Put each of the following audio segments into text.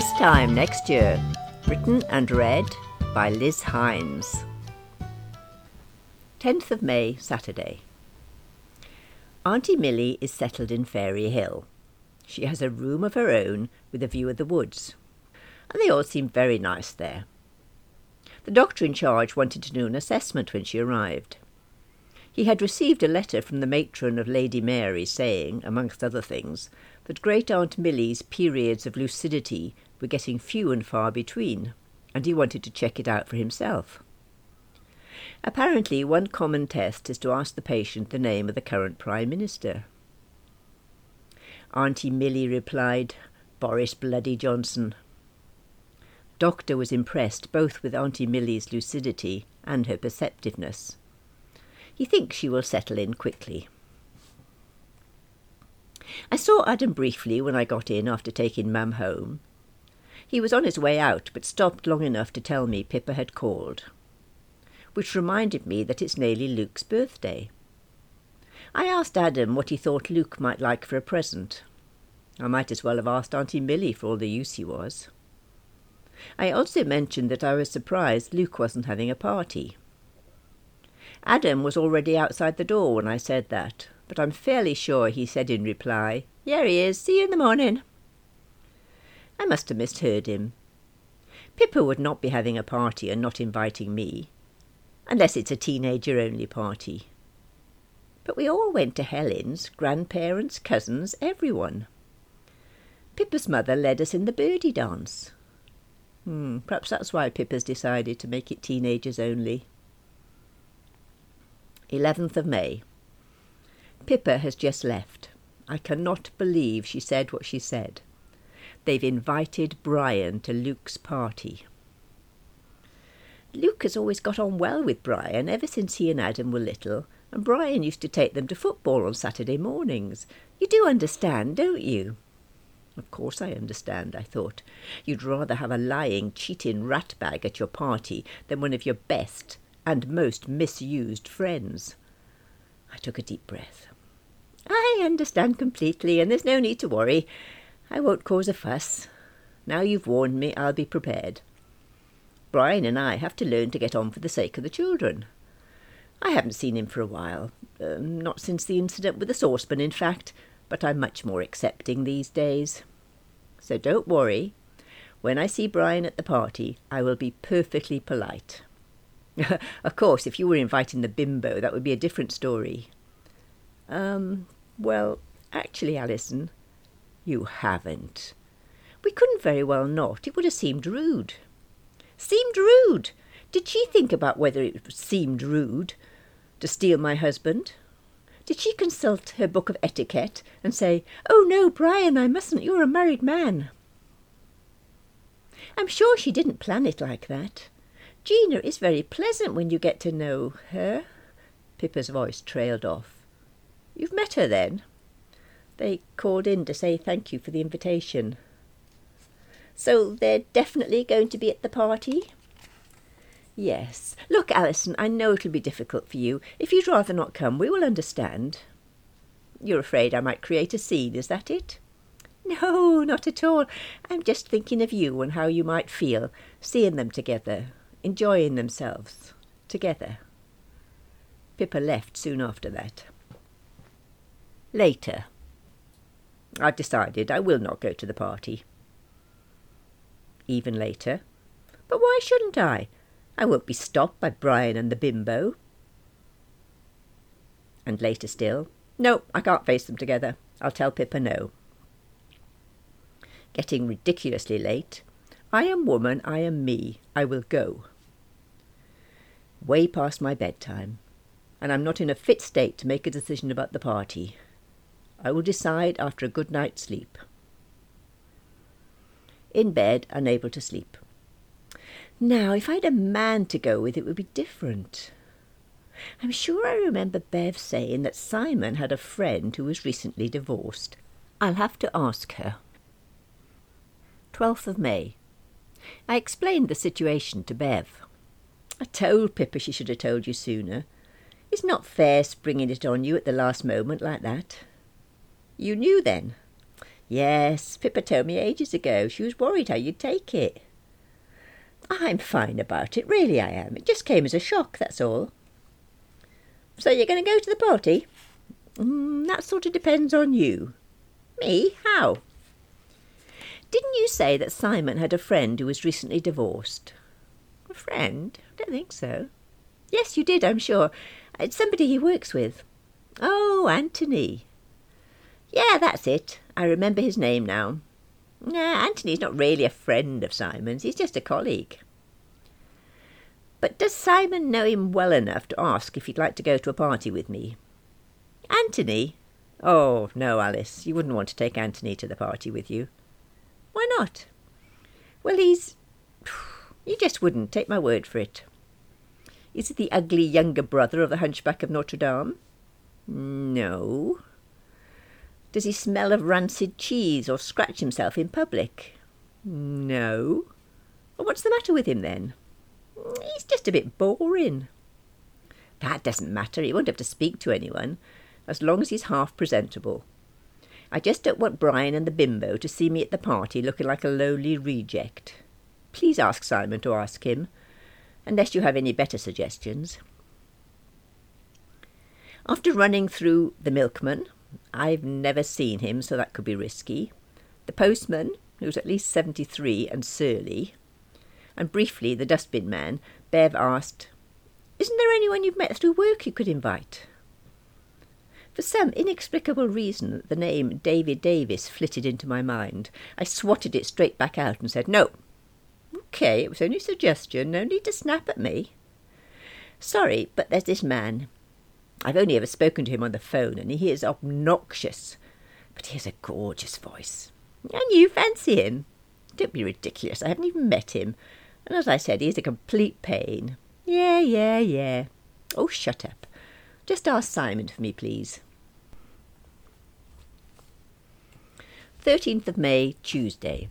This time next year. Written and read by Liz Hines. 10th of May, Saturday. Auntie Millie is settled in Fairy Hill. She has a room of her own with a view of the woods, and they all seem very nice there. The doctor in charge wanted to do an assessment when she arrived. He had received a letter from the matron of Lady Mary saying, amongst other things, that Great Aunt Millie's periods of lucidity were getting few and far between, and he wanted to check it out for himself. Apparently, one common test is to ask the patient the name of the current Prime Minister. Auntie Millie replied, Boris Bloody Johnson. Doctor was impressed both with Auntie Millie's lucidity and her perceptiveness. He thinks she will settle in quickly. I saw Adam briefly when I got in after taking Mum home. He was on his way out, but stopped long enough to tell me Pippa had called, which reminded me that it's nearly Luke's birthday. I asked Adam what he thought Luke might like for a present. I might as well have asked Auntie Millie for all the use he was. I also mentioned that I was surprised Luke wasn't having a party. Adam was already outside the door when I said that, but I'm fairly sure he said in reply, Here he is, see you in the morning. I must have misheard him. Pippa would not be having a party and not inviting me, unless it's a teenager only party. But we all went to Helen's, grandparents, cousins, everyone. Pippa's mother led us in the birdie dance. Hmm, perhaps that's why Pippa's decided to make it teenagers only. 11th of May. Pippa has just left. I cannot believe she said what she said. They've invited Brian to Luke's party. Luke has always got on well with Brian ever since he and Adam were little, and Brian used to take them to football on Saturday mornings. You do understand, don't you? Of course I understand, I thought. You'd rather have a lying, cheating ratbag at your party than one of your best and most misused friends. I took a deep breath. I understand completely, and there's no need to worry. I won't cause a fuss. Now you've warned me, I'll be prepared. Brian and I have to learn to get on for the sake of the children. I haven't seen him for a while, uh, not since the incident with the saucepan, in fact, but I'm much more accepting these days. So don't worry. When I see Brian at the party, I will be perfectly polite. of course, if you were inviting the bimbo, that would be a different story. Um, well, actually, Alison, you haven't. We couldn't very well not. It would have seemed rude. Seemed rude! Did she think about whether it seemed rude to steal my husband? Did she consult her book of etiquette and say, Oh no, Brian, I mustn't, you're a married man? I'm sure she didn't plan it like that. Gina is very pleasant when you get to know her. Pippa's voice trailed off. You've met her then? They called in to say thank you for the invitation. So they're definitely going to be at the party? Yes. Look, Alison, I know it'll be difficult for you. If you'd rather not come, we will understand. You're afraid I might create a scene, is that it? No, not at all. I'm just thinking of you and how you might feel, seeing them together, enjoying themselves together. Pippa left soon after that. Later. I've decided I will not go to the party. Even later. But why shouldn't I? I won't be stopped by Brian and the bimbo. And later still. No, I can't face them together. I'll tell Pippa no. Getting ridiculously late. I am woman, I am me. I will go way past my bedtime, and I'm not in a fit state to make a decision about the party. I will decide after a good night's sleep. In bed, unable to sleep. Now, if I had a man to go with, it would be different. I'm sure I remember Bev saying that Simon had a friend who was recently divorced. I'll have to ask her. 12th of May. I explained the situation to Bev. I told Pippa she should have told you sooner. It's not fair springing it on you at the last moment like that. You knew then? Yes, Pippa told me ages ago. She was worried how you'd take it. I'm fine about it, really I am. It just came as a shock, that's all. So you're going to go to the party? Mm, that sort of depends on you. Me? How? Didn't you say that Simon had a friend who was recently divorced? A friend? I don't think so. Yes, you did, I'm sure. It's somebody he works with. Oh, Anthony. Yeah, that's it. I remember his name now. Nah, Anthony's not really a friend of Simon's, he's just a colleague. But does Simon know him well enough to ask if he'd like to go to a party with me? Anthony? Oh, no, Alice, you wouldn't want to take Anthony to the party with you. Why not? Well, he's. You just wouldn't, take my word for it. Is it the ugly younger brother of the Hunchback of Notre Dame? No. Does he smell of rancid cheese or scratch himself in public? No. Well, what's the matter with him then? He's just a bit boring. That doesn't matter. He won't have to speak to anyone, as long as he's half presentable. I just don't want Brian and the bimbo to see me at the party looking like a lowly reject. Please ask Simon to ask him, unless you have any better suggestions. After running through the milkman, I've never seen him, so that could be risky, the postman, who's at least 73 and surly, and briefly the dustbin man, Bev asked, Isn't there anyone you've met through work you could invite? For some inexplicable reason, the name David Davis flitted into my mind. I swatted it straight back out and said, No. OK, it was only a suggestion, no need to snap at me. Sorry, but there's this man. I've only ever spoken to him on the phone, and he is obnoxious. But he has a gorgeous voice. And you fancy him? Don't be ridiculous. I haven't even met him. And as I said, he's a complete pain. Yeah, yeah, yeah. Oh, shut up. Just ask Simon for me, please. 13th of May, Tuesday.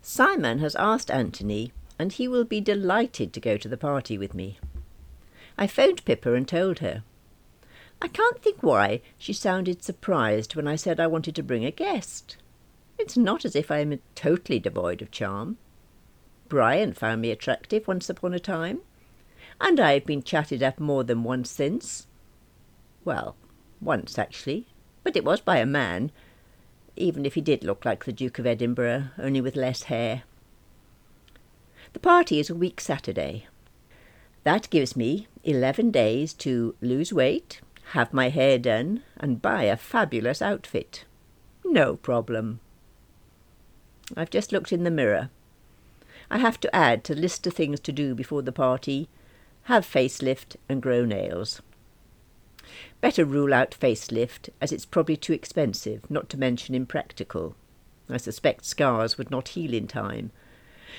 Simon has asked Anthony, and he will be delighted to go to the party with me. I phoned Pippa and told her. I can't think why she sounded surprised when I said I wanted to bring a guest. It's not as if I am totally devoid of charm. Brian found me attractive once upon a time, and I have been chatted up more than once since. Well, once actually, but it was by a man, even if he did look like the Duke of Edinburgh, only with less hair. The party is a week Saturday. That gives me eleven days to lose weight, have my hair done, and buy a fabulous outfit. No problem. I've just looked in the mirror. I have to add to the list of things to do before the party have facelift and grow nails. Better rule out facelift, as it's probably too expensive, not to mention impractical. I suspect scars would not heal in time.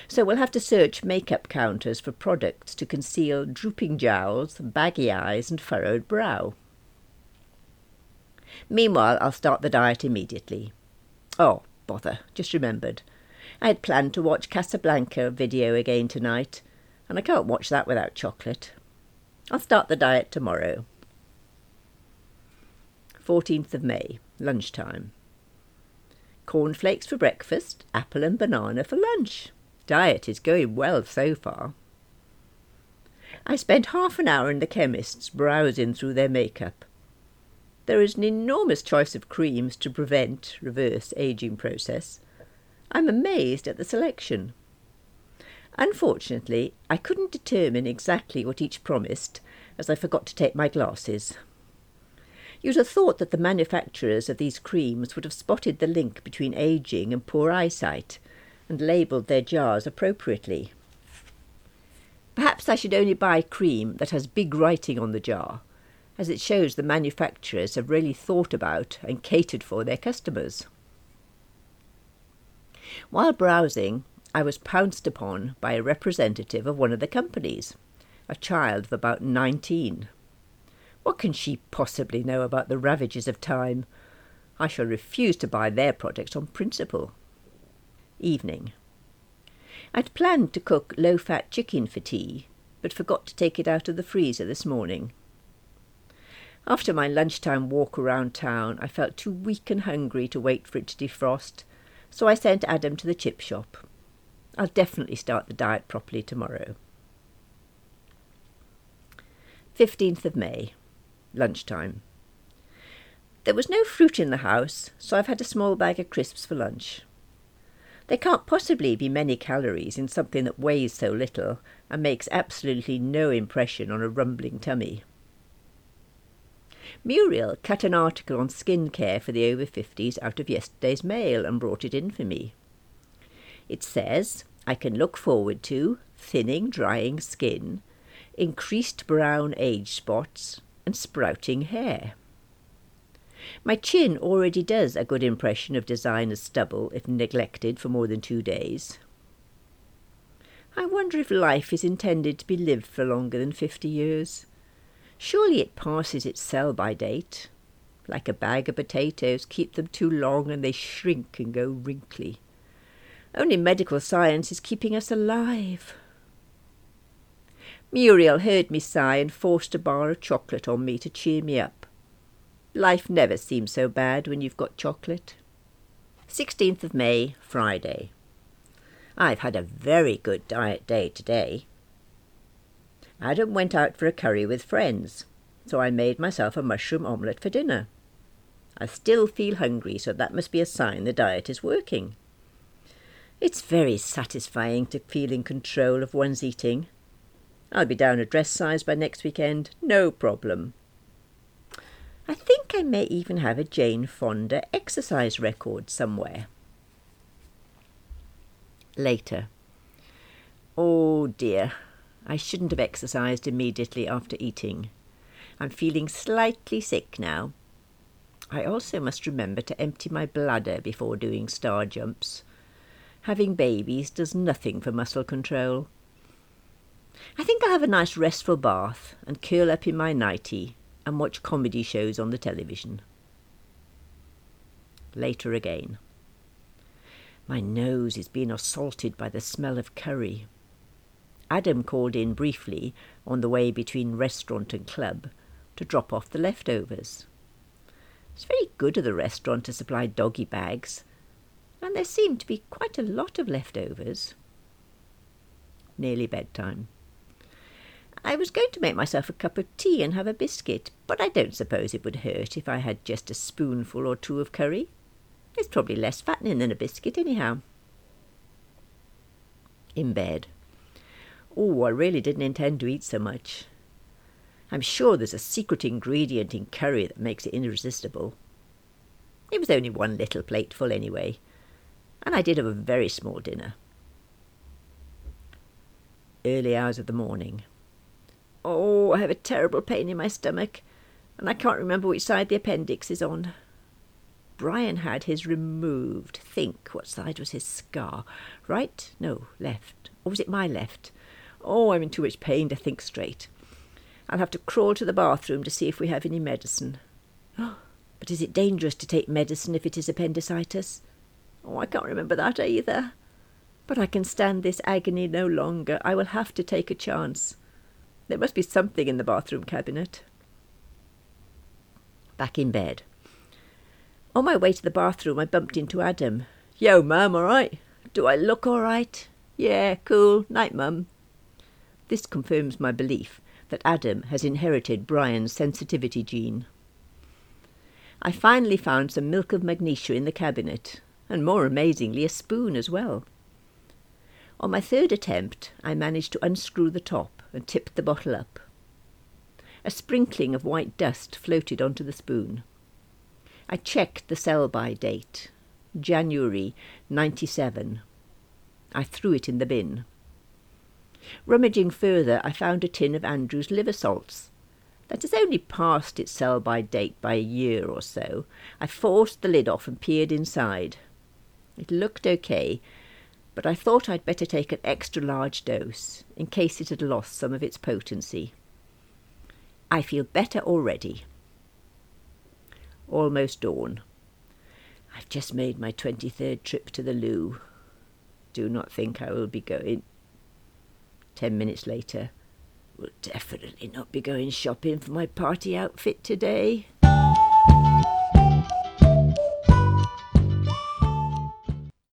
So we'll have to search makeup counters for products to conceal drooping jowls, baggy eyes, and furrowed brow. Meanwhile, I'll start the diet immediately. Oh, bother, just remembered. I had planned to watch Casablanca video again tonight, and I can't watch that without chocolate. I'll start the diet tomorrow. 14th of May, lunchtime. Cornflakes for breakfast, apple and banana for lunch. Diet is going well so far. I spent half an hour in the chemist's browsing through their makeup. There is an enormous choice of creams to prevent reverse aging process. I'm amazed at the selection. Unfortunately, I couldn't determine exactly what each promised, as I forgot to take my glasses. You'd have thought that the manufacturers of these creams would have spotted the link between ageing and poor eyesight, and labelled their jars appropriately. Perhaps I should only buy cream that has big writing on the jar, as it shows the manufacturers have really thought about and catered for their customers. While browsing, I was pounced upon by a representative of one of the companies, a child of about nineteen. What can she possibly know about the ravages of time? I shall refuse to buy their products on principle. Evening. I'd planned to cook low fat chicken for tea, but forgot to take it out of the freezer this morning. After my lunchtime walk around town, I felt too weak and hungry to wait for it to defrost, so I sent Adam to the chip shop. I'll definitely start the diet properly tomorrow. 15th of May, lunchtime. There was no fruit in the house, so I've had a small bag of crisps for lunch. There can't possibly be many calories in something that weighs so little and makes absolutely no impression on a rumbling tummy. Muriel cut an article on skin care for the over 50s out of yesterday's mail and brought it in for me. It says, I can look forward to thinning, drying skin, increased brown age spots, and sprouting hair. My chin already does a good impression of designer stubble if neglected for more than two days. I wonder if life is intended to be lived for longer than fifty years. Surely it passes its sell by date. Like a bag of potatoes, keep them too long and they shrink and go wrinkly. Only medical science is keeping us alive. Muriel heard me sigh and forced a bar of chocolate on me to cheer me up. Life never seems so bad when you've got chocolate. 16th of May, Friday. I've had a very good diet day today. Adam went out for a curry with friends, so I made myself a mushroom omelette for dinner. I still feel hungry, so that must be a sign the diet is working. It's very satisfying to feel in control of one's eating. I'll be down a dress size by next weekend, no problem. I think I may even have a Jane Fonda exercise record somewhere. Later. Oh dear, I shouldn't have exercised immediately after eating. I'm feeling slightly sick now. I also must remember to empty my bladder before doing star jumps. Having babies does nothing for muscle control. I think I'll have a nice restful bath and curl up in my nightie and watch comedy shows on the television. Later again. My nose is being assaulted by the smell of curry. Adam called in briefly on the way between restaurant and club to drop off the leftovers. It's very good of the restaurant to supply doggy bags, and there seemed to be quite a lot of leftovers. Nearly bedtime. I was going to make myself a cup of tea and have a biscuit, but I don't suppose it would hurt if I had just a spoonful or two of curry. It's probably less fattening than a biscuit, anyhow. In bed. Oh, I really didn't intend to eat so much. I'm sure there's a secret ingredient in curry that makes it irresistible. It was only one little plateful anyway, and I did have a very small dinner. Early hours of the morning. Oh, I have a terrible pain in my stomach, and I can't remember which side the appendix is on. Brian had his removed. Think, what side was his scar? Right? No, left. Or was it my left? Oh, I'm in too much pain to think straight. I'll have to crawl to the bathroom to see if we have any medicine. But is it dangerous to take medicine if it is appendicitis? Oh, I can't remember that either. But I can stand this agony no longer. I will have to take a chance. There must be something in the bathroom cabinet. Back in bed. On my way to the bathroom, I bumped into Adam. Yo, Mum, all right? Do I look all right? Yeah, cool. Night, Mum. This confirms my belief that Adam has inherited Brian's sensitivity gene. I finally found some milk of magnesia in the cabinet, and more amazingly, a spoon as well. On my third attempt, I managed to unscrew the top and tip the bottle up. A sprinkling of white dust floated onto the spoon. I checked the sell by date January 97. I threw it in the bin. Rummaging further, I found a tin of Andrew's liver salts. That has only passed its sell by date by a year or so. I forced the lid off and peered inside. It looked okay, but I thought I'd better take an extra large dose in case it had lost some of its potency. I feel better already. Almost dawn. I've just made my twenty third trip to the loo. Do not think I will be going. Ten minutes later, will definitely not be going shopping for my party outfit today.